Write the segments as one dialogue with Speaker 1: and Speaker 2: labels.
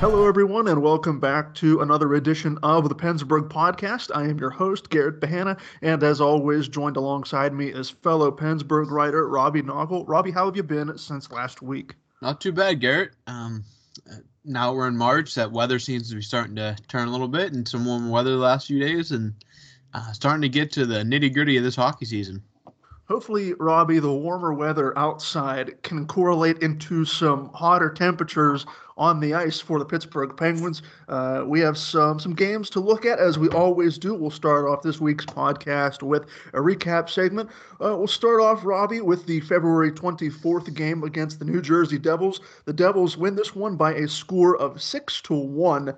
Speaker 1: Hello, everyone, and welcome back to another edition of the PensBurgh Podcast. I am your host, Garrett Bahana, and as always, joined alongside me is fellow PensBurgh writer Robbie Noggle. Robbie, how have you been since last week?
Speaker 2: Not too bad, Garrett. Um, now we're in March. That weather seems to be starting to turn a little bit, and some warm weather the last few days, and uh, starting to get to the nitty gritty of this hockey season.
Speaker 1: Hopefully, Robbie, the warmer weather outside can correlate into some hotter temperatures on the ice for the Pittsburgh Penguins. Uh, we have some some games to look at as we always do. We'll start off this week's podcast with a recap segment. Uh, we'll start off, Robbie, with the February 24th game against the New Jersey Devils. The Devils win this one by a score of six to one.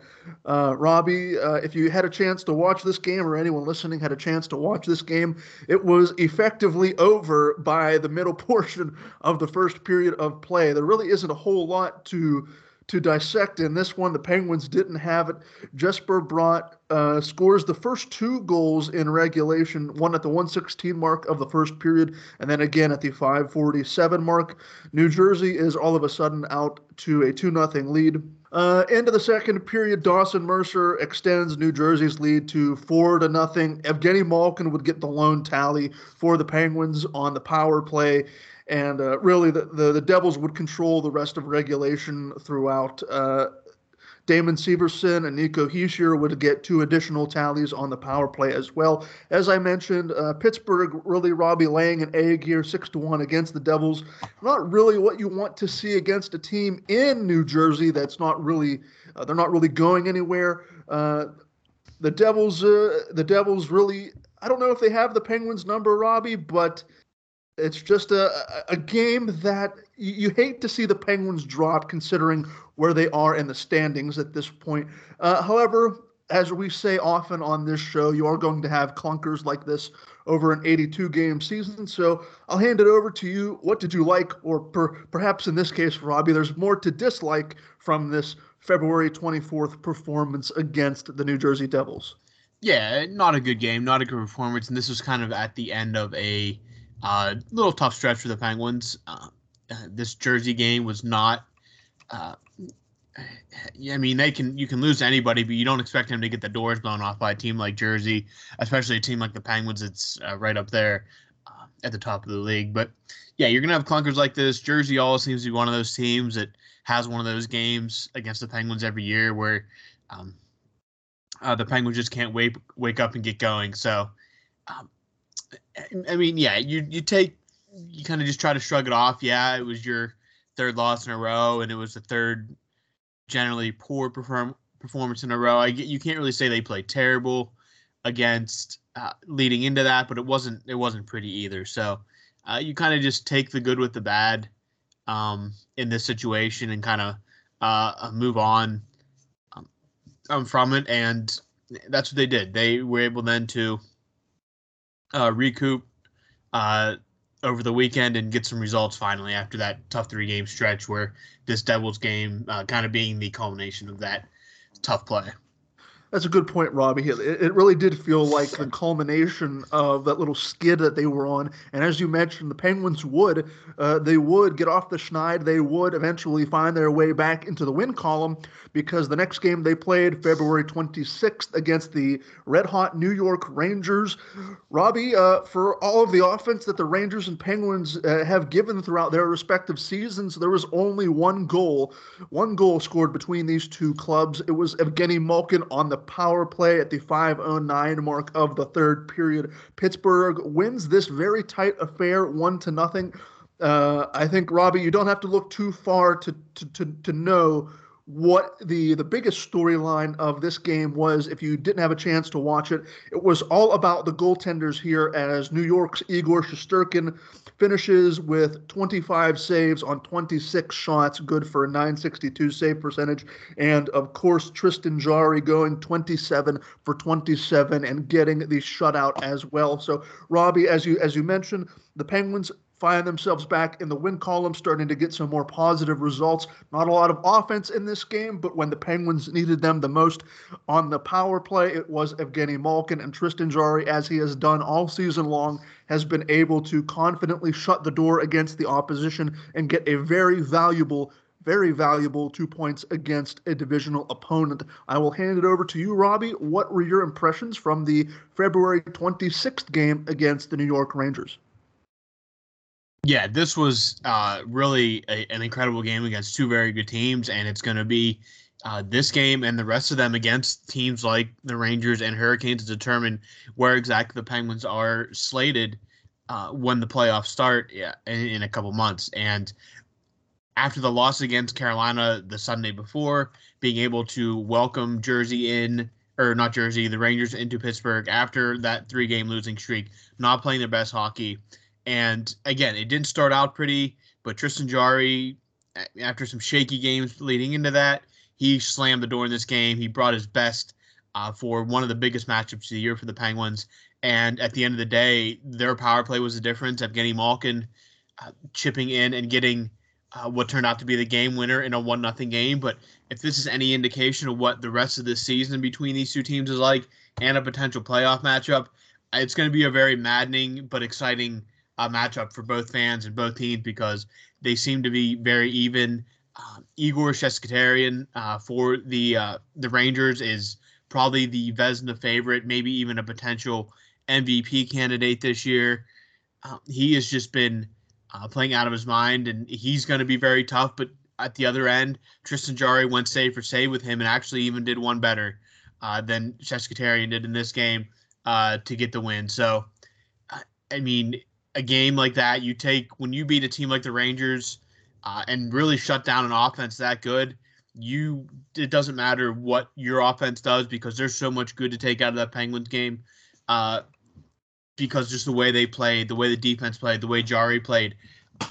Speaker 1: Uh, Robbie, uh, if you had a chance to watch this game, or anyone listening had a chance to watch this game, it was effectively over by the middle portion of the first period of play. There really isn't a whole lot to to dissect in this one. The Penguins didn't have it. Jesper Bratt uh, scores the first two goals in regulation, one at the 116 mark of the first period, and then again at the 547 mark. New Jersey is all of a sudden out to a 2 0 lead. Uh, of the second period, Dawson Mercer extends New Jersey's lead to four to nothing. Evgeny Malkin would get the lone tally for the Penguins on the power play and uh, really the, the, the Devils would control the rest of regulation throughout. Uh, Damon Severson and Nico Hischier would get two additional tallies on the power play as well. As I mentioned, uh, Pittsburgh really Robbie laying an egg here, six to one against the Devils. Not really what you want to see against a team in New Jersey. That's not really uh, they're not really going anywhere. Uh, the Devils, uh, the Devils really. I don't know if they have the Penguins number, Robbie, but it's just a, a game that you, hate to see the Penguins drop, considering where they are in the standings at this point. Uh, however, as we say often on this show, you are going to have clunkers like this over an 82 game season. So I'll hand it over to you. What did you like, or per, perhaps in this case, Robbie, there's more to dislike from this February 24th performance against the New Jersey Devils?
Speaker 2: Yeah, not a good game, not a good performance. And this was kind of at the end of a uh, little tough stretch for the Penguins. Uh, uh, this Jersey game was not. Uh, I mean, they can you can lose to anybody, but you don't expect him to get the doors blown off by a team like Jersey, especially a team like the Penguins. It's uh, right up there uh, at the top of the league. But yeah, you're gonna have clunkers like this. Jersey always seems to be one of those teams that has one of those games against the Penguins every year where um, the Penguins just can't wake wake up and get going. So um, I mean, yeah, you you take you kind of just try to shrug it off. Yeah, it was your third loss in a row, and it was the third generally poor perform performance in a row. I you can't really say they played terrible against uh, leading into that, but it wasn't it wasn't pretty either. So uh, you kind of just take the good with the bad um, in this situation and kind of uh, move on um, um, from it. And that's what they did. They were able then to uh, recoup uh, over the weekend and get some results finally after that tough three game stretch where this Devils game uh, kind of being the culmination of that tough play.
Speaker 1: That's a good point, Robbie. It, it really did feel like the culmination of that little skid that they were on. And as you mentioned, the Penguins would, uh, they would get off the schneid. They would eventually find their way back into the win column because the next game they played February 26th against the red hot New York Rangers. Robbie, uh, for all of the offense that the Rangers and Penguins uh, have given throughout their respective seasons, there was only one goal, one goal scored between these two clubs. It was Evgeny Malkin on the power play at the 509 mark of the third period. Pittsburgh wins this very tight affair, one to nothing. Uh, I think Robbie, you don't have to look too far to to to, to know what the the biggest storyline of this game was if you didn't have a chance to watch it. It was all about the goaltenders here as New York's Igor Shesterkin finishes with 25 saves on 26 shots good for a 962 save percentage. And of course Tristan Jarry going 27 for 27 and getting the shutout as well. So Robbie as you as you mentioned the Penguins find themselves back in the win column, starting to get some more positive results. Not a lot of offense in this game, but when the Penguins needed them the most on the power play, it was Evgeny Malkin and Tristan Jarry, as he has done all season long, has been able to confidently shut the door against the opposition and get a very valuable very valuable two points against a divisional opponent. I will hand it over to you, Robbie. What were your impressions from the February 26th game against the New York Rangers?
Speaker 2: Yeah, this was uh, really a, an incredible game against two very good teams, and it's going to be uh, this game and the rest of them against teams like the Rangers and Hurricanes to determine where exactly the Penguins are slated uh, when the playoffs start in, in a couple months. And after the loss against Carolina the Sunday before, being able to welcome Jersey in, or not Jersey, the Rangers into Pittsburgh after that three game losing streak, not playing their best hockey and again, it didn't start out pretty, but Tristan Jarry, after some shaky games leading into that, he slammed the door in this game. He brought his best uh, for one of the biggest matchups of the year for the Penguins. And at the end of the day, their power play was the difference. Evgeny Malkin uh, chipping in and getting uh, what turned out to be the game winner in a one nothing game. But if this is any indication of what the rest of the season between these two teams is like and a potential playoff matchup, it's going to be a very maddening but exciting uh, matchup for both fans and both teams because they seem to be very even. Uh, Igor Shesterkin uh, for the uh, the Rangers is probably the Vezina favorite, maybe even a potential MVP candidate this year. Uh, he has just been uh, playing out of his mind, and he's going to be very tough. But at the other end, Tristan Jarry went save for save with him, and actually even did one better uh, than Shesterkin did in this game to get the win. So, I mean, a game like that, you take when you beat a team like the Rangers uh, and really shut down an offense that good. You it doesn't matter what your offense does because there's so much good to take out of that Penguins game. Uh, because just the way they played, the way the defense played, the way Jarry played.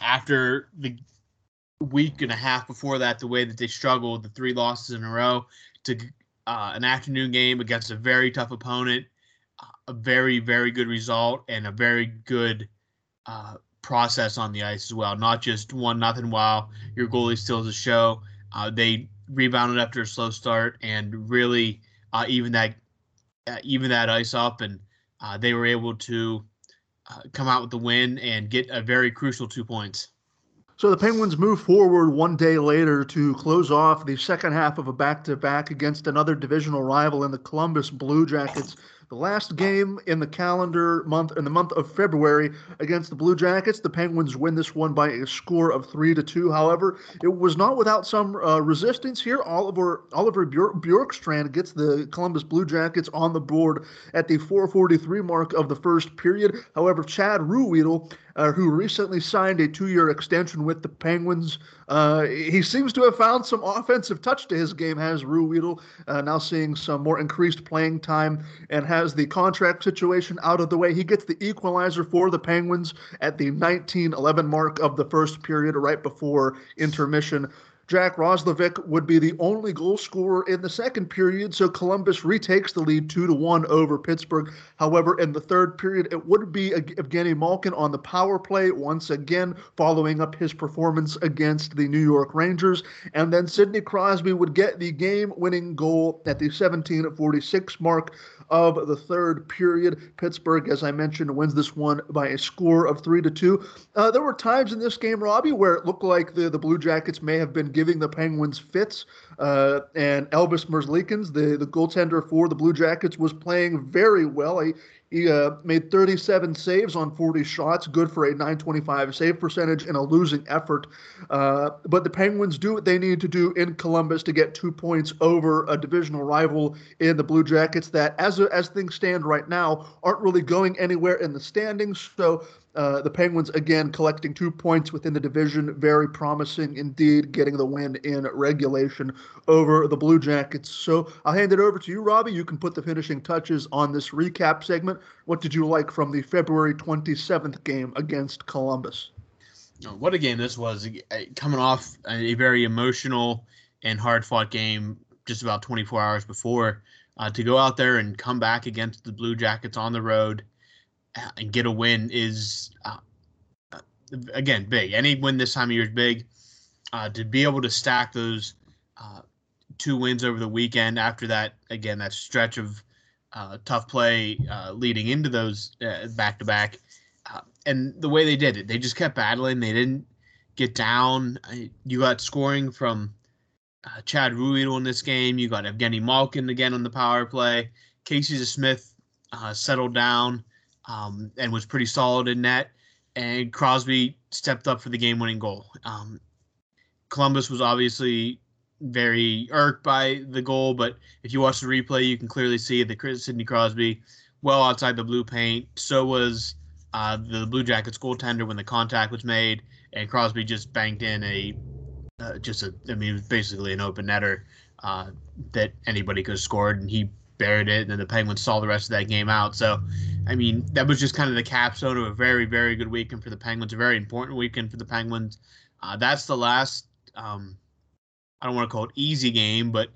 Speaker 2: After the week and a half before that, the way that they struggled, the three losses in a row, to uh, an afternoon game against a very tough opponent, uh, a very very good result and a very good uh, process on the ice as well. Not just one nothing while your goalie steals a show. Uh, they rebounded after a slow start and really uh, even that uh, even that ice up, and uh, they were able to come out with the win and get a very crucial two points.
Speaker 1: So the Penguins move forward one day later to close off the second half of a back-to-back against another divisional rival in the Columbus Blue Jackets. The last game in the calendar month in the month of February against the Blue Jackets, the Penguins win this one by a score of three to two. However, it was not without some uh, resistance here. Oliver Oliver Bjorkstrand gets the Columbus Blue Jackets on the board at the 4:43 mark of the first period. However, Chad Ruhwedel uh, who recently signed a two-year extension with the Penguins. Uh, he seems to have found some offensive touch to his game. Has Ruhwedel uh, now seeing some more increased playing time and has the contract situation out of the way? He gets the equalizer for the Penguins at the 19-11 mark of the first period, right before intermission. Jack Roslovic would be the only goal scorer in the second period, so Columbus retakes the lead two to one over Pittsburgh. However, in the third period, it would be Evgeny Malkin on the power play once again, following up his performance against the New York Rangers, and then Sidney Crosby would get the game-winning goal at the 17:46 mark of the third period. Pittsburgh, as I mentioned, wins this one by a score of three to two. Uh, there were times in this game, Robbie, where it looked like the the Blue Jackets may have been giving the Penguins fits. Uh, and Elvis Merzlikins, the, the goaltender for the Blue Jackets, was playing very well. He, he uh, made 37 saves on 40 shots, good for a 925 save percentage in a losing effort. Uh, but the Penguins do what they need to do in Columbus to get two points over a divisional rival in the Blue Jackets that, as, as things stand right now, aren't really going anywhere in the standings. So uh, the Penguins again collecting two points within the division, very promising indeed, getting the win in regulation over the Blue Jackets. So I'll hand it over to you, Robbie. You can put the finishing touches on this recap segment. What did you like from the February 27th game against Columbus?
Speaker 2: What a game this was! Coming off a very emotional and hard-fought game just about 24 hours before, uh, to go out there and come back against the Blue Jackets on the road and get a win is uh, uh, again big. Any win this time of year is big. Uh, to be able to stack those uh, two wins over the weekend after that, again, that stretch of uh, tough play uh, leading into those back to back, and the way they did it, they just kept battling. They didn't get down. You got scoring from Chad Ruhwedel in this game. You got Evgeny Malkin again on the power play. Casey DeSmith settled down um, and was pretty solid in net. And Crosby stepped up for the game-winning goal. Um, Columbus was obviously very irked by the goal, but if you watch the replay, you can clearly see that Sidney Crosby well outside the blue paint. So was uh, the Blue Jackets goaltender when the contact was made, and Crosby just banked in a uh, just a I mean, it was basically an open netter uh, that anybody could have scored, and he buried it, and then the Penguins saw the rest of that game out. So, I mean, that was just kind of the capstone of a very, very good weekend for the Penguins, a very important weekend for the Penguins. Uh, that's the last, um, I don't want to call it easy game, but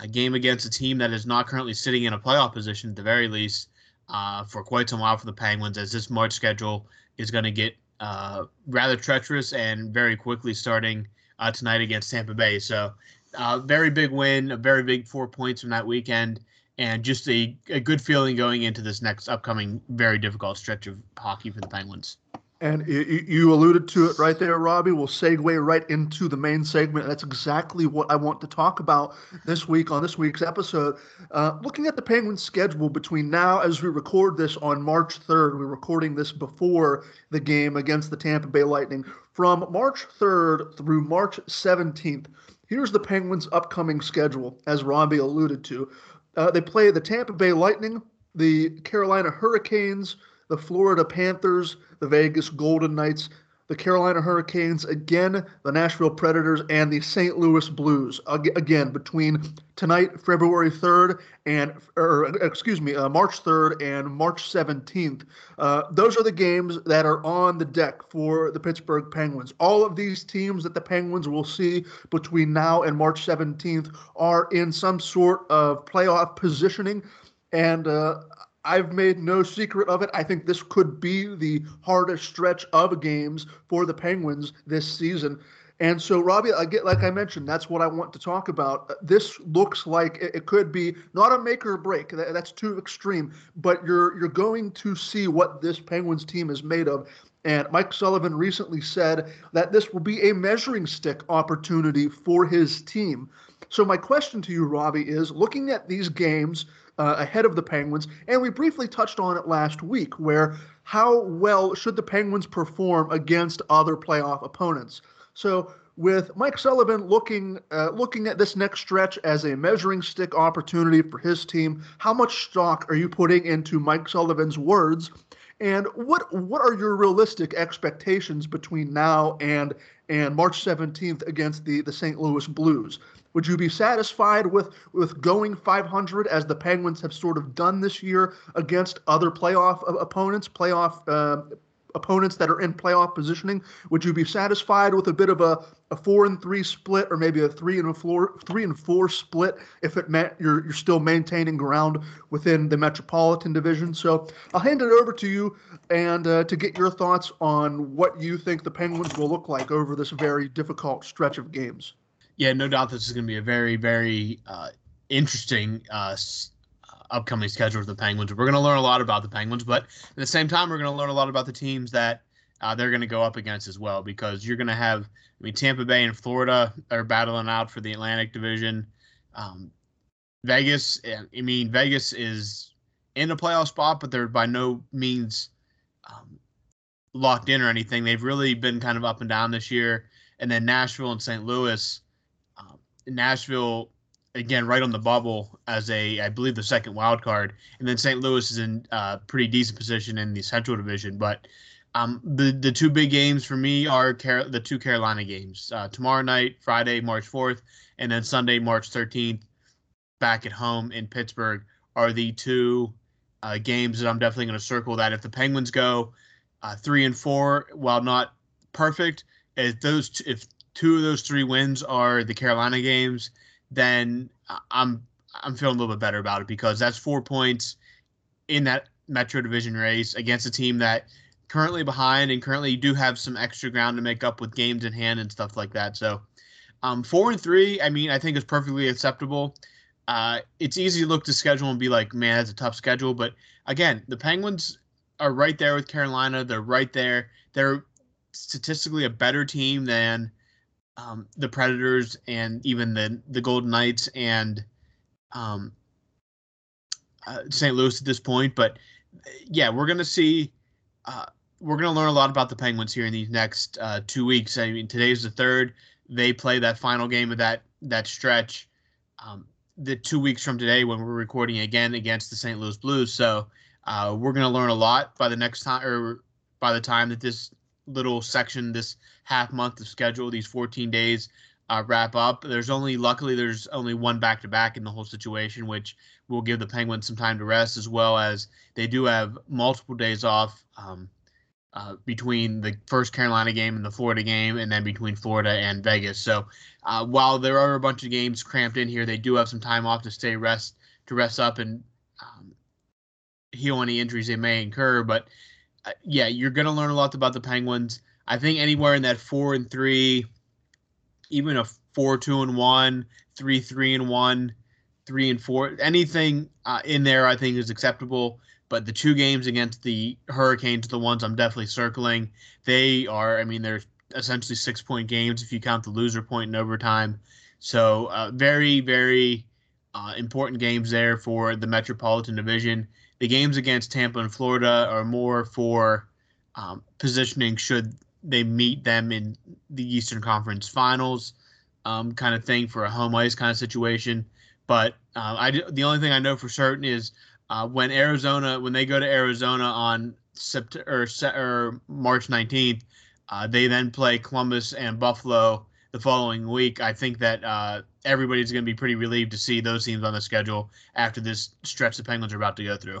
Speaker 2: a game against a team that is not currently sitting in a playoff position at the very least uh, for quite some while for the Penguins, as this March schedule is going to get uh, rather treacherous and very quickly starting uh, tonight against Tampa Bay. So, uh, very big win, a very big four points from that weekend and just a, a good feeling going into this next upcoming very difficult stretch of hockey for the Penguins.
Speaker 1: And you alluded to it right there, Robbie. We'll segue right into the main segment. That's exactly what I want to talk about this week on this week's episode. Uh, looking at the Penguins' schedule between now, as we record this on March 3rd, we're recording this before the game against the Tampa Bay Lightning. From March 3rd through March 17th, here's the Penguins' upcoming schedule, as Robbie alluded to. Uh, they play the Tampa Bay Lightning, the Carolina Hurricanes, the Florida Panthers, the Vegas Golden Knights, the Carolina Hurricanes, again, the Nashville Predators, and the St. Louis Blues. Again, between tonight, February 3rd, and, or excuse me, uh, March 3rd and March 17th. Uh, those are the games that are on the deck for the Pittsburgh Penguins. All of these teams that the Penguins will see between now and March 17th are in some sort of playoff positioning. And uh, I've made no secret of it. I think this could be the hardest stretch of games for the Penguins this season. And so, Robbie, I get like I mentioned, that's what I want to talk about. This looks like it, could be not a make or break. that's too extreme. But you're you're going to see what this Penguins team is made of. And Mike Sullivan recently said that this will be a measuring stick opportunity for his team. So my question to you, Robbie, is looking at these games uh, ahead of the Penguins. And we briefly touched on it last week, where how well should the Penguins perform against other playoff opponents? So with Mike Sullivan looking uh, looking at this next stretch as a measuring stick opportunity for his team, how much stock are you putting into Mike Sullivan's words? And what what are your realistic expectations between now and and March 17th against the the St. Louis Blues? Would you be satisfied with with going 500 as the Penguins have sort of done this year against other playoff opponents, playoff uh, opponents that are in playoff positioning. Would you be satisfied with a bit of a, a four and three split, or maybe a three and a four three and four split if it meant you're you're still maintaining ground within the Metropolitan Division? So I'll hand it over to you and uh, to get your thoughts on what you think the Penguins will look like over this very difficult stretch of games.
Speaker 2: Yeah, no doubt this is going to be a very very uh, interesting uh, upcoming schedule for the Penguins. We're going to learn a lot about the Penguins, but at the same time, we're going to learn a lot about the teams that uh, they're going to go up against as well because you're going to have, I mean, Tampa Bay and Florida are battling out for the Atlantic Division. Um, Vegas, I mean, Vegas is in a playoff spot, but they're by no means um, locked in or anything. They've really been kind of up and down this year. And then Nashville and St. Louis. Nashville again right on the bubble as a I believe the second wild card, and then St. Louis is in uh, pretty decent position in the Central Division. But um, the the two big games for me are Car- the two Carolina games uh, tomorrow night, Friday, March fourth, and then Sunday, March thirteenth, back at home in Pittsburgh are the two uh, games that I'm definitely going to circle. That if the Penguins go uh, three and four, while not perfect, if those if two of those three wins are the Carolina games then I'm I'm feeling a little bit better about it because that's four points in that Metro Division race against a team that currently behind and currently do have some extra ground to make up with games in hand and stuff like that. So um, four and three, I mean, I think is perfectly acceptable. Uh, it's easy to look to schedule and be like, man, that's a tough schedule. But again, the Penguins are right there with Carolina. They're right there. They're statistically a better team than um, the Predators and even the the Golden Knights and um, uh, St. Louis at this point. But yeah, we're gonna see. Uh, we're gonna learn a lot about the Penguins here in these next uh, two weeks. I mean, today's the third. They play that final game of that that stretch. Um, the two weeks from today, when we're recording again against the St. Louis Blues. So uh, we're gonna learn a lot by the next time, or by the time that this little section, this half month of schedule, these 14 days uh, wrap up. There's only, luckily, there's only one back to back in the whole situation, which will give the Penguins some time to rest, as well as they do have multiple days off um, uh, between the first Carolina game and the Florida game, and then between Florida and Vegas. So uh, while there are a bunch of games cramped in here, they do have some time off to stay rest to rest up and um, heal any injuries they may incur. But yeah, you're going to learn a lot about the Penguins. I think anywhere in that four and three, even a four two and one, three three and one, three and four, anything uh, in there I think is acceptable. But the two games against the Hurricanes, the ones I'm definitely circling, they are. I mean, they're essentially six point games if you count the loser point in overtime. So uh, very very uh, important games there for the Metropolitan Division. The games against Tampa and Florida are more for um, positioning should they meet them in the Eastern Conference Finals, um, kind of thing for a home ice kind of situation. But uh, I the only thing I know for certain is uh, when Arizona when they go to Arizona on September or, March 19th, uh, they then play Columbus and Buffalo the following week. I think that uh, everybody's going to be pretty relieved to see those teams on the schedule after this stretch the Penguins are about to go through.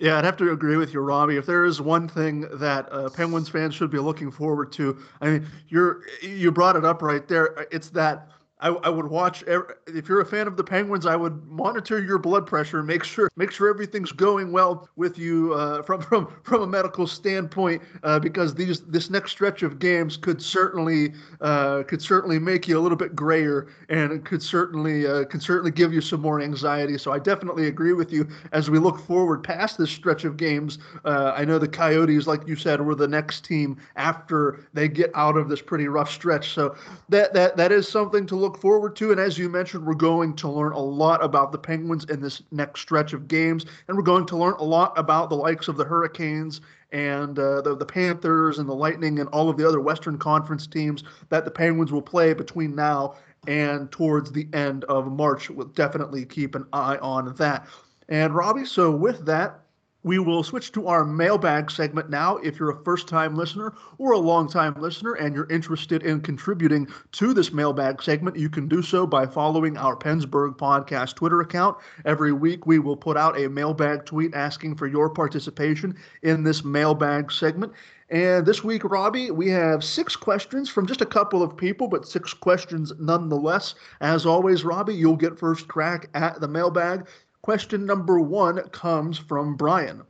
Speaker 1: Yeah, I'd have to agree with you, Robbie. If there is one thing that uh, Penguins fans should be looking forward to, I mean, you're you brought it up right there. It's that I, I would watch. If you're a fan of the Penguins, I would monitor your blood pressure, make sure make sure everything's going well with you uh, from from from a medical standpoint, uh, because these this next stretch of games could certainly uh, could certainly make you a little bit grayer, and could certainly uh, could certainly give you some more anxiety. So I definitely agree with you as we look forward past this stretch of games. Uh, I know the Coyotes, like you said, were the next team after they get out of this pretty rough stretch. So that that that is something to look forward to. And as you mentioned, we're going to learn a lot about the Penguins in this next stretch of games, and we're going to learn a lot about the likes of the Hurricanes and uh, the the Panthers and the Lightning and all of the other Western Conference teams that the Penguins will play between now and towards the end of March. We'll definitely keep an eye on that. And Robbie, so with that, we will switch to our mailbag segment now. If you're a first time listener or a long time listener and you're interested in contributing to this mailbag segment, you can do so by following our PensBurgh Podcast Twitter account. Every week, we will put out a mailbag tweet asking for your participation in this mailbag segment. And this week, Robbie, we have six questions from just a couple of people, but six questions nonetheless. As always, Robbie, you'll get first crack at the mailbag. Question number one comes from Brian.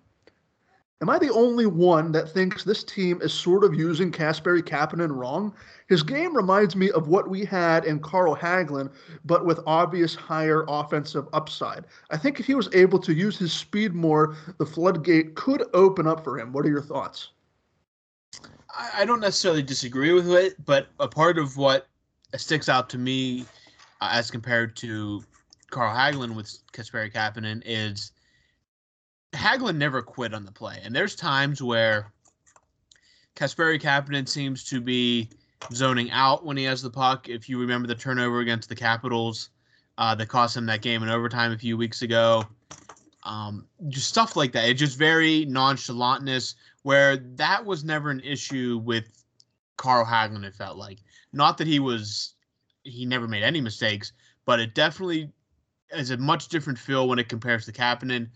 Speaker 1: Am I the only one that thinks this team is sort of using Kasperi Kapanen wrong? His game reminds me of what we had in Carl Hagelin, but with obvious higher offensive upside. I think if he was able to use his speed more, the floodgate could open up for him. What are your thoughts?
Speaker 2: I don't necessarily disagree with it, but a part of what sticks out to me uh, as compared to Carl Hagelin with Kasperi Kapanen is Hagelin never quit on the play. And there's times where Kasperi Kapanen seems to be zoning out when he has the puck. If you remember the turnover against the Capitals uh, that cost him that game in overtime a few weeks ago, um, just stuff like that. It's just very nonchalantness where that was never an issue with Carl Hagelin, it felt like. Not that he was, he never made any mistakes, but it definitely is a much different feel when it compares to Kapanen.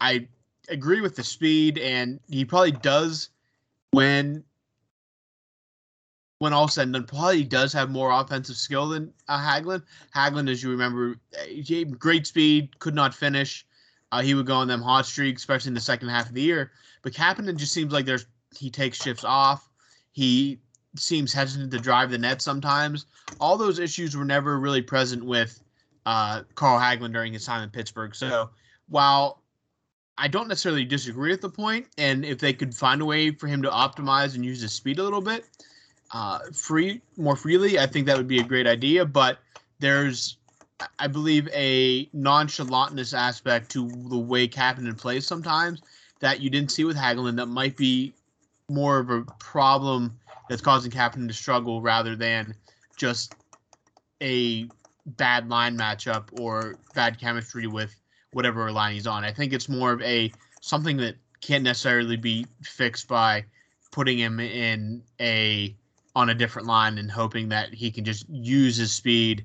Speaker 2: I agree with the speed, and he probably does when when all said and done, probably does have more offensive skill than uh, Haglin. Hagelin, as you remember, great speed, could not finish. Uh, he would go on them hot streaks, especially in the second half of the year. But Kapanen just seems like there's he takes shifts off. He seems hesitant to drive the net sometimes. All those issues were never really present with uh, Carl Hagelin during his time in Pittsburgh. So while I don't necessarily disagree with the point, and if they could find a way for him to optimize and use his speed a little bit, uh, free more freely, I think that would be a great idea. But there's, I believe, a nonchalantness aspect to the way Kapanen plays sometimes that you didn't see with Hagelin that might be more of a problem that's causing Kapanen to struggle rather than just a bad line matchup or bad chemistry with whatever line he's on. I think it's more of a something that can't necessarily be fixed by putting him in a on a different line and hoping that he can just use his speed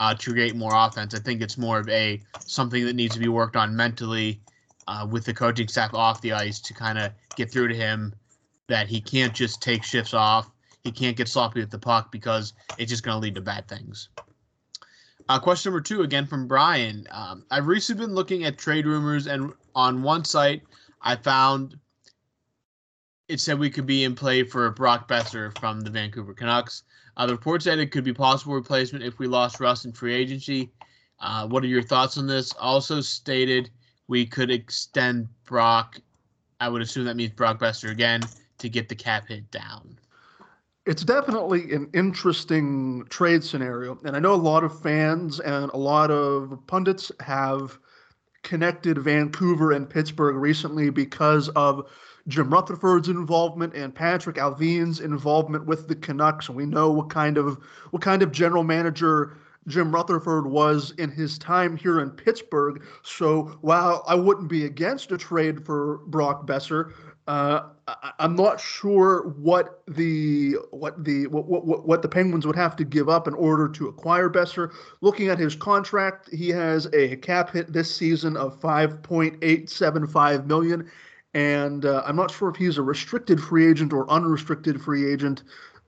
Speaker 2: uh, to create more offense. I think it's more of a something that needs to be worked on mentally uh, with the coaching staff off the ice to kind of get through to him that he can't just take shifts off. He can't get sloppy with the puck because it's just going to lead to bad things. Uh, question number two, again from Brian. Um, I've recently been looking at trade rumors, and on one site, I found it said we could be in play for Brock Boeser from the Vancouver Canucks. Uh, the report said it could be possible replacement if we lost Rust in free agency. Uh, what are your thoughts on this? Also stated we could extend Brock. I would assume that means Brock Boeser again to get the cap hit down
Speaker 1: it's definitely an interesting trade scenario. And I know a lot of fans and a lot of pundits have connected Vancouver and Pittsburgh recently because of Jim Rutherford's involvement and Patrik Allvin's involvement with the Canucks. We know what kind of what kind of general manager Jim Rutherford was in his time here in Pittsburgh. So while I wouldn't be against a trade for Brock Boeser, uh, I, am not sure what the what the what, what what the Penguins would have to give up in order to acquire Boeser. Looking at his contract, he has a cap hit this season of 5.875 million, and uh, I'm not sure if he's a restricted free agent or unrestricted free agent.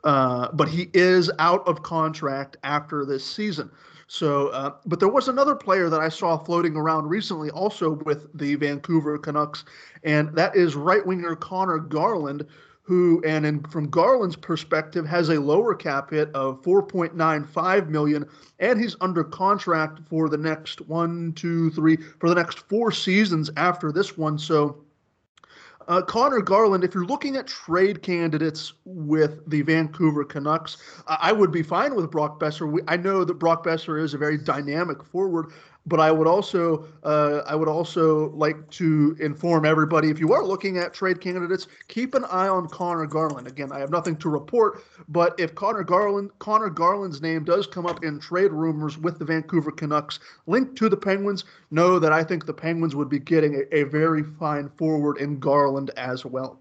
Speaker 1: uh, but he is out of contract after this season. So, uh, but there was another player that I saw floating around recently, also with the Vancouver Canucks, and that is right winger Conor Garland, who, and in, from Garland's perspective, has a lower cap hit of 4.95 million, and he's under contract for the next one, two, three, for the next four seasons after this one. So uh, Conor Garland, if you're looking at trade candidates with the Vancouver Canucks, I would be fine with Brock Boeser. We, I know that Brock Boeser is a very dynamic forward, but I would also uh, I would also like to inform everybody if you are looking at trade candidates, keep an eye on Conor Garland. Again, I have nothing to report, but if Conor Garland Conor Garland's name does come up in trade rumors with the Vancouver Canucks linked to the Penguins, know that I think the Penguins would be getting a, a very fine forward in Garland as well.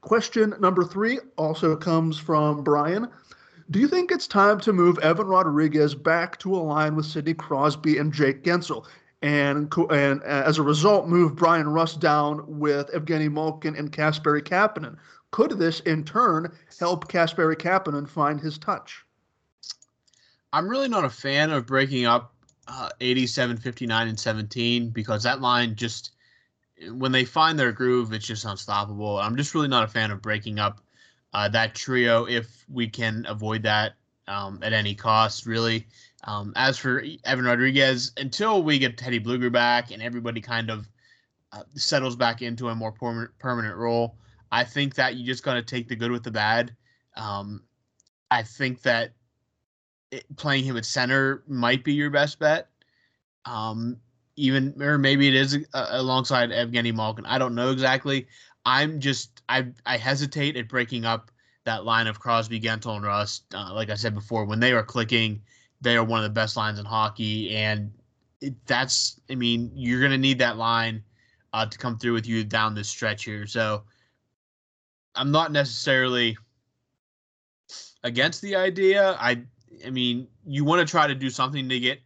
Speaker 1: Question number three also comes from Brian. Do you think it's time to move Evan Rodrigues back to a line with Sidney Crosby and Jake Guentzel? And, and as a result, move Bryan Rust down with Evgeny Malkin and Kasperi Kapanen. Could this, in turn, help Kasperi Kapanen find his touch?
Speaker 2: I'm really not a fan of breaking up uh, 87, 59, and 17 because that line just, when they find their groove, it's just unstoppable. I'm just really not a fan of breaking up uh, that trio if we can avoid that um, at any cost, really. Um, as for Evan Rodrigues, until we get Teddy Blueger back and everybody kind of uh, settles back into a more permanent, permanent role, I think that you just got to take the good with the bad. Um, I think that it, playing him at center might be your best bet. Um, even or maybe it is uh, alongside Evgeny Malkin. I don't know exactly. I'm just I I hesitate at breaking up that line of Crosby, Guentzel, and Rust. Uh, like I said before, when they are clicking, they are one of the best lines in hockey, and it, that's I mean you're gonna need that line uh, to come through with you down this stretch here. So I'm not necessarily against the idea. I I mean you want to try to do something to get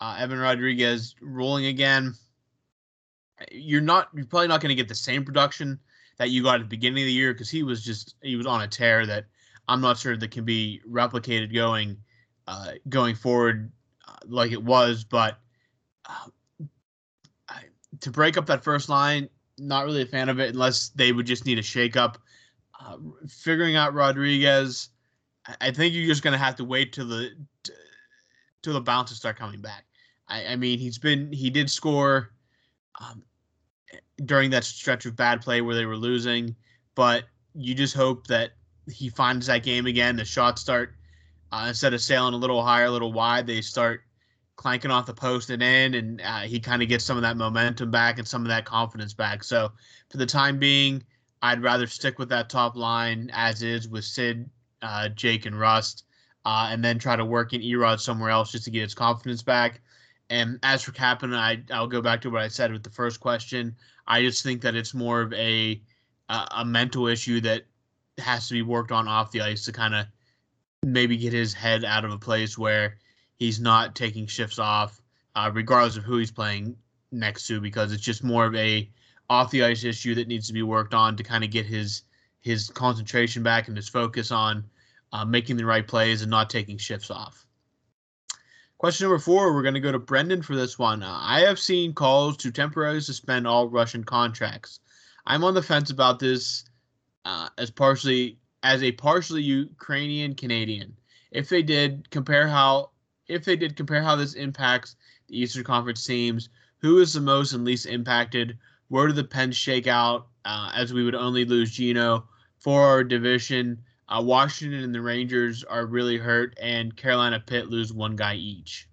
Speaker 2: uh, Evan Rodrigues rolling again. You're not you're probably not going to get the same production that you got at the beginning of the year because he was just he was on a tear that I'm not sure that can be replicated going uh, going forward uh, like it was. But uh, I, to break up that first line, not really a fan of it unless they would just need a shakeup. Uh, figuring out Rodrigues, I, I think you're just going to have to wait till the till the bounces start coming back. I, I mean, he's been he did score. Um, during that stretch of bad play where they were losing. But you just hope that he finds that game again. The shots start uh, instead of sailing a little higher, a little wide, they start clanking off the post and in, and uh, he kind of gets some of that momentum back and some of that confidence back. So for the time being, I'd rather stick with that top line as is with Sid, uh, Jake, and Rust, uh, and then try to work in Erod somewhere else just to get his confidence back. And as for Kapanen, I I'll go back to what I said with the first question. I just think that it's more of a a, a mental issue that has to be worked on off the ice to kind of maybe get his head out of a place where he's not taking shifts off, uh, regardless of who he's playing next to, because it's just more of a off the ice issue that needs to be worked on to kind of get his his concentration back and his focus on uh, making the right plays and not taking shifts off. Question number four, we're going to go to Brendan for this one. Uh, I have seen calls to temporarily suspend all Russian contracts. I'm on the fence about this uh, as partially as a partially Ukrainian Canadian. If they did compare how if they did compare how this impacts the Eastern Conference teams, who is the most and least impacted? Where do the Pens shake out? Uh, as we would only lose Gino for our division. Uh, Washington and the Rangers are really hurt, and Carolina Pitt lose one guy each.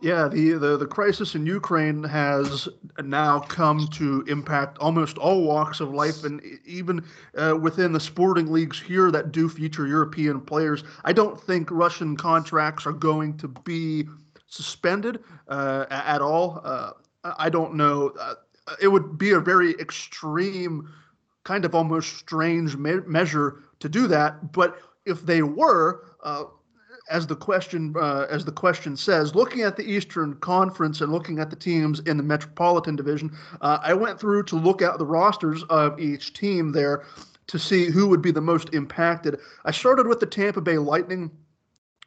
Speaker 1: Yeah, the, the, the crisis in Ukraine has now come to impact almost all walks of life, and even uh, within the sporting leagues here that do feature European players. I don't think Russian contracts are going to be suspended uh, at all. Uh, I don't know. Uh, it would be a very extreme kind of almost strange me- measure to do that. But if they were, uh, as the question uh, as the question says, looking at the Eastern Conference and looking at the teams in the Metropolitan Division, uh, I went through to look at the rosters of each team there. to see who would be the most impacted. I started with the Tampa Bay Lightning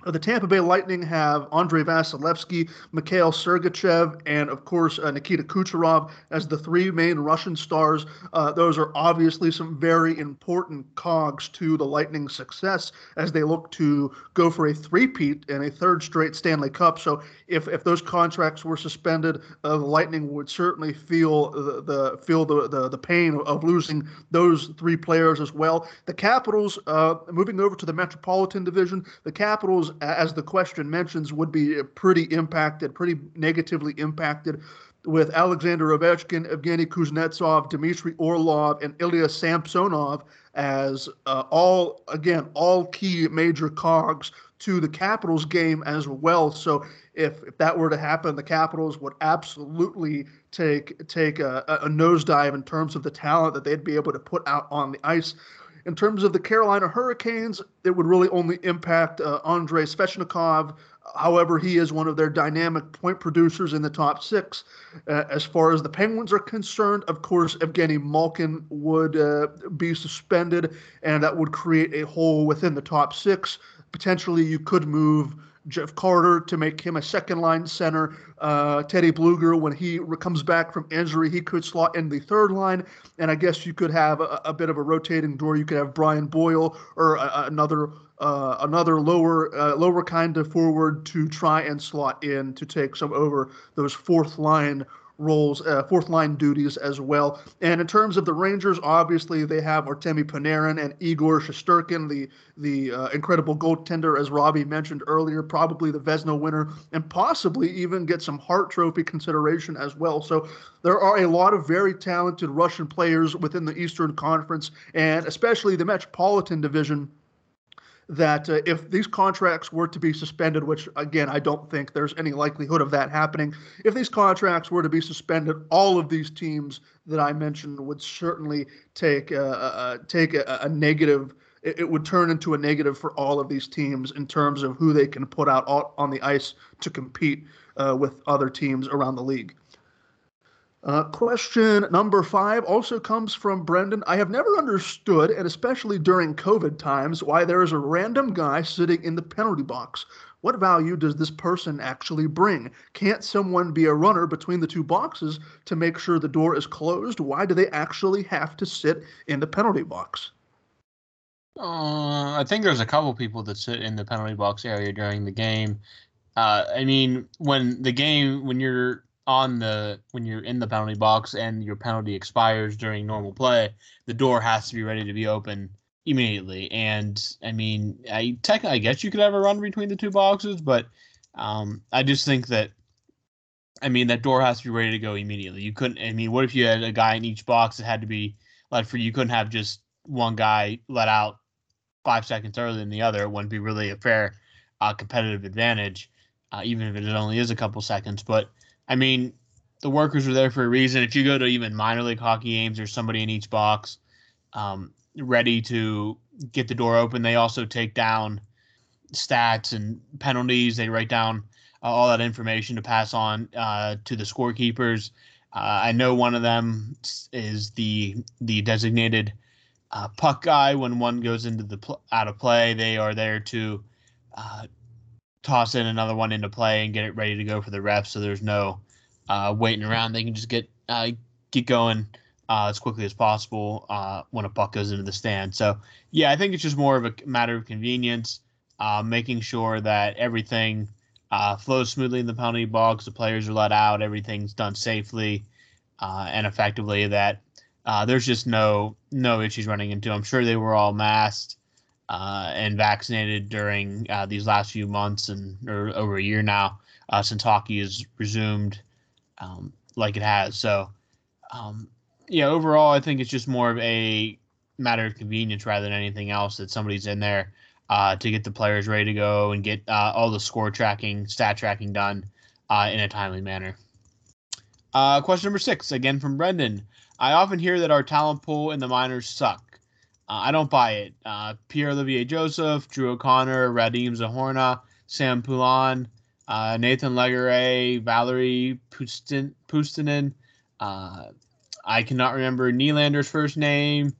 Speaker 1: the Tampa Bay Lightning have Andrei Vasilevskiy, Mikhail Sergachev, and of course uh, Nikita Kucherov as the three main Russian stars. Uh, those are obviously some very important cogs to the Lightning's success as they look to go for a three-peat and a third straight Stanley Cup. So if if those contracts were suspended, uh, the Lightning would certainly feel the, the feel the, the, the pain of losing those three players as well. The Capitals, uh, moving over to the Metropolitan Division, the Capitals as the question mentions, would be pretty impacted, pretty negatively impacted with Alexander Ovechkin, Evgeny Kuznetsov, Dmitry Orlov, and Ilya Samsonov as uh, all, again, all key major cogs to the Capitals game as well. So if, if that were to happen, the Capitals would absolutely take take a, a nosedive in terms of the talent that they'd be able to put out on the ice. In terms of the Carolina Hurricanes, it would really only impact uh, Andrei Svechnikov. However, he is one of their dynamic point producers in the top six. Uh, as far as the Penguins are concerned, of course, Evgeny Malkin would uh, be suspended, and that would create a hole within the top six. Potentially, you could move Jeff Carter to make him a second line center. Uh, Teddy Blueger when he comes back from injury, he could slot in the third line. And I guess you could have a, a bit of a rotating door. You could have Brian Boyle or a, another uh, another lower uh, lower kind of forward to try and slot in to take some over those fourth line roles, uh, fourth line duties as well. And in terms of the Rangers, obviously they have Artemi Panarin and Igor Shesterkin, the the uh, incredible goaltender, as Robbie mentioned earlier, probably the Vezina winner, and possibly even get some Hart Trophy consideration as well. So there are a lot of very talented Russian players within the Eastern Conference, and especially the Metropolitan Division that uh, if these contracts were to be suspended, which again I don't think there's any likelihood of that happening, if these contracts were to be suspended, all of these teams that I mentioned would certainly take uh, uh, take a, a negative. It, it, would turn into a negative for all of these teams in terms of who they can put out on the ice to compete uh, with other teams around the league. Uh, question number five also comes from Brendan. I have never understood, and especially during COVID times, why there is a random guy sitting in the penalty box. What value does this person actually bring? Can't someone be a runner between the two boxes to make sure the door is closed? Why do they actually have to sit in the penalty box?
Speaker 2: Uh, I think there's a couple people that sit in the penalty box area during the game. Uh, I mean, when the game, when you're on the when you're in the penalty box and your penalty expires during normal play, the door has to be ready to be open immediately. And I mean, I technically I guess you could have a run between the two boxes, but um, I just think that I mean that door has to be ready to go immediately. You couldn't. I mean, what if you had a guy in each box that had to be let for? You couldn't have just one guy let out five seconds earlier than the other. It wouldn't be really a fair uh, competitive advantage, uh, even if it only is a couple seconds. But I mean, the workers are there for a reason. If you go to even minor league hockey games, there's somebody in each box um, ready to get the door open. They also take down stats and penalties. They write down uh, all that information to pass on uh, to the scorekeepers. Uh, I know one of them is the the designated uh, puck guy. When one goes into the pl- out of play, they are there to uh, toss in another one into play and get it ready to go for the refs. So there's no uh, waiting around. They can just get uh, get going uh, as quickly as possible uh, when a puck goes into the stand. So yeah, I think it's just more of a matter of convenience, uh, making sure that everything uh, flows smoothly in the penalty box. The players are let out. Everything's done safely and effectively. That there's just no no issues running into. I'm sure they were all masked uh, and vaccinated during uh, these last few months and or over a year now uh, since hockey has resumed um, like it has. So, um, yeah, overall, I think it's just more of a matter of convenience rather than anything else that somebody's in there uh, to get the players ready to go and get uh, all the score tracking, stat tracking done uh, in a timely manner. question number six, again from Brendan. I often hear that our talent pool in the minors suck. Uh, I don't buy it. Uh, Pierre Olivier Joseph, Drew O'Connor, Radim Zohorna, Sam Poulin, uh, Nathan Legare, Valtteri Puustinen. Uh, I cannot remember Nylander's first name.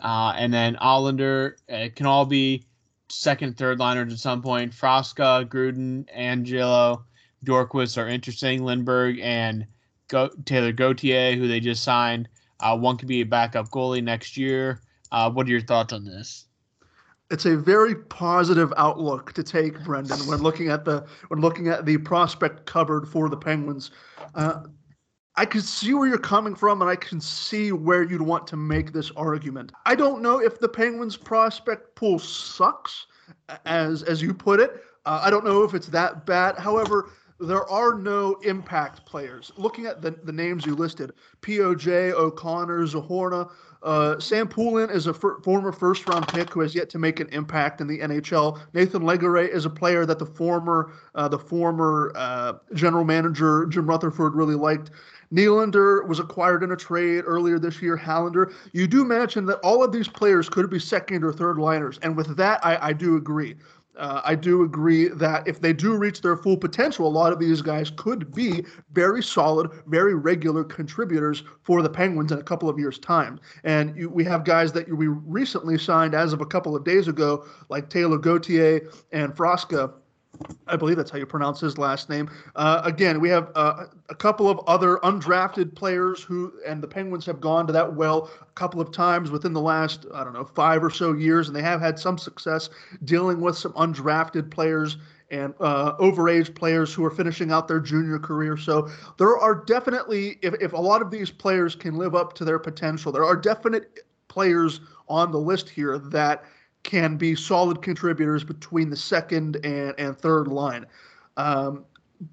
Speaker 2: Uh, and then Hallander it can all be second, third liners at some point. Frasca, Gruden, Angelo, Dorquist are interesting. Lindberg and Go- Taylor Gauthier, who they just signed. Uh, one could be a backup goalie next year. Uh, what are your thoughts on this?
Speaker 1: It's a very positive outlook to take, Brendan, when looking at the when looking at the prospect cupboard for the Penguins. Uh, I can see where you're coming from, and I can see where you'd want to make this argument. I don't know if the Penguins prospect pool sucks, as as you put it. Uh, I don't know if it's that bad. However, there are no impact players. Looking at the, the names you listed, POJ, O'Connor, Zohorna, uh, Sam Poulin is a former first round pick who has yet to make an impact in the NHL. Nathan Legare is a player that the former uh, the former uh, general manager Jim Rutherford really liked. Nylander was acquired in a trade earlier this year. Hallander. You do mention that all of these players could be second or third liners, and with that, I, I do agree. Uh, I do agree that if they do reach their full potential, a lot of these guys could be very solid, very regular contributors for the Penguins in a couple of years' time. And you, we have guys that we recently signed as of a couple of days ago, like Taylor Gauthier and Frasca I believe that's how you pronounce his last name. Uh, again, we have uh, a couple of other undrafted players who, and the Penguins have gone to that well a couple of times within the last, I don't know, five or so years, and they have had some success dealing with some undrafted players and uh, overage players who are finishing out their junior career. So there are definitely, if, if a lot of these players can live up to their potential, there are definite players on the list here that can be solid contributors between the second and, and third line. Um,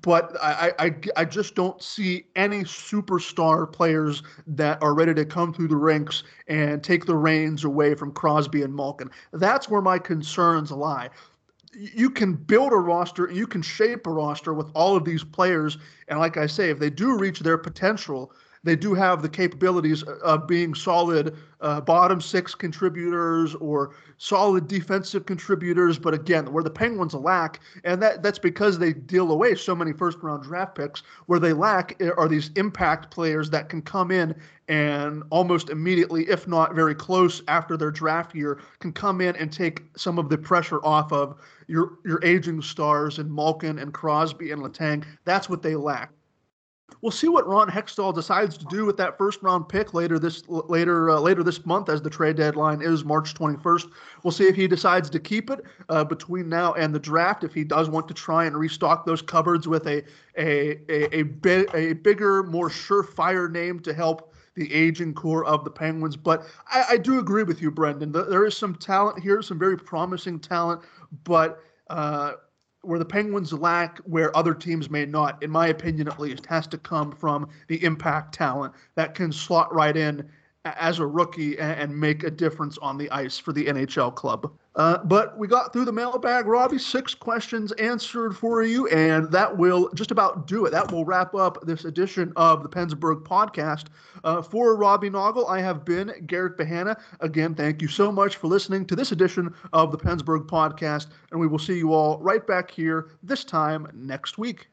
Speaker 1: but I, I, I just don't see any superstar players that are ready to come through the ranks and take the reins away from Crosby and Malkin. That's where my concerns lie. You can build a roster, you can shape a roster with all of these players, and like I say, if they do reach their potential, they do have the capabilities of being solid uh, bottom six contributors or solid defensive contributors. But again, where the Penguins lack, and that that's because they deal away so many first round draft picks, where they lack are these impact players that can come in and almost immediately, if not very close after their draft year, can come in and take some of the pressure off of your your aging stars and Malkin and Crosby and Letang. That's what they lack. We'll see what Ron Hextall decides to do with that first round pick later this later uh, later this month, as the trade deadline is March 21st. We'll see if he decides to keep it uh, between now and the draft. If he does want to try and restock those cupboards with a a a a, bi- a bigger, more surefire name to help the aging core of the Penguins. But I, I do agree with you, Brendan. There is some talent here, some very promising talent, but. Uh, where the Penguins lack where other teams may not, in my opinion at least, has to come from the impact talent that can slot right in as a rookie and, make a difference on the ice for the NHL club. Uh, but we got through the mailbag, Robbie. Six questions answered for you, and that will just about do it. That will wrap up this edition of the PensBurgh podcast. Uh, for Robbie Noggle, I have been Garrett Bahana. Again, thank you so much for listening to this edition of the PensBurgh podcast, and we will see you all right back here this time next week.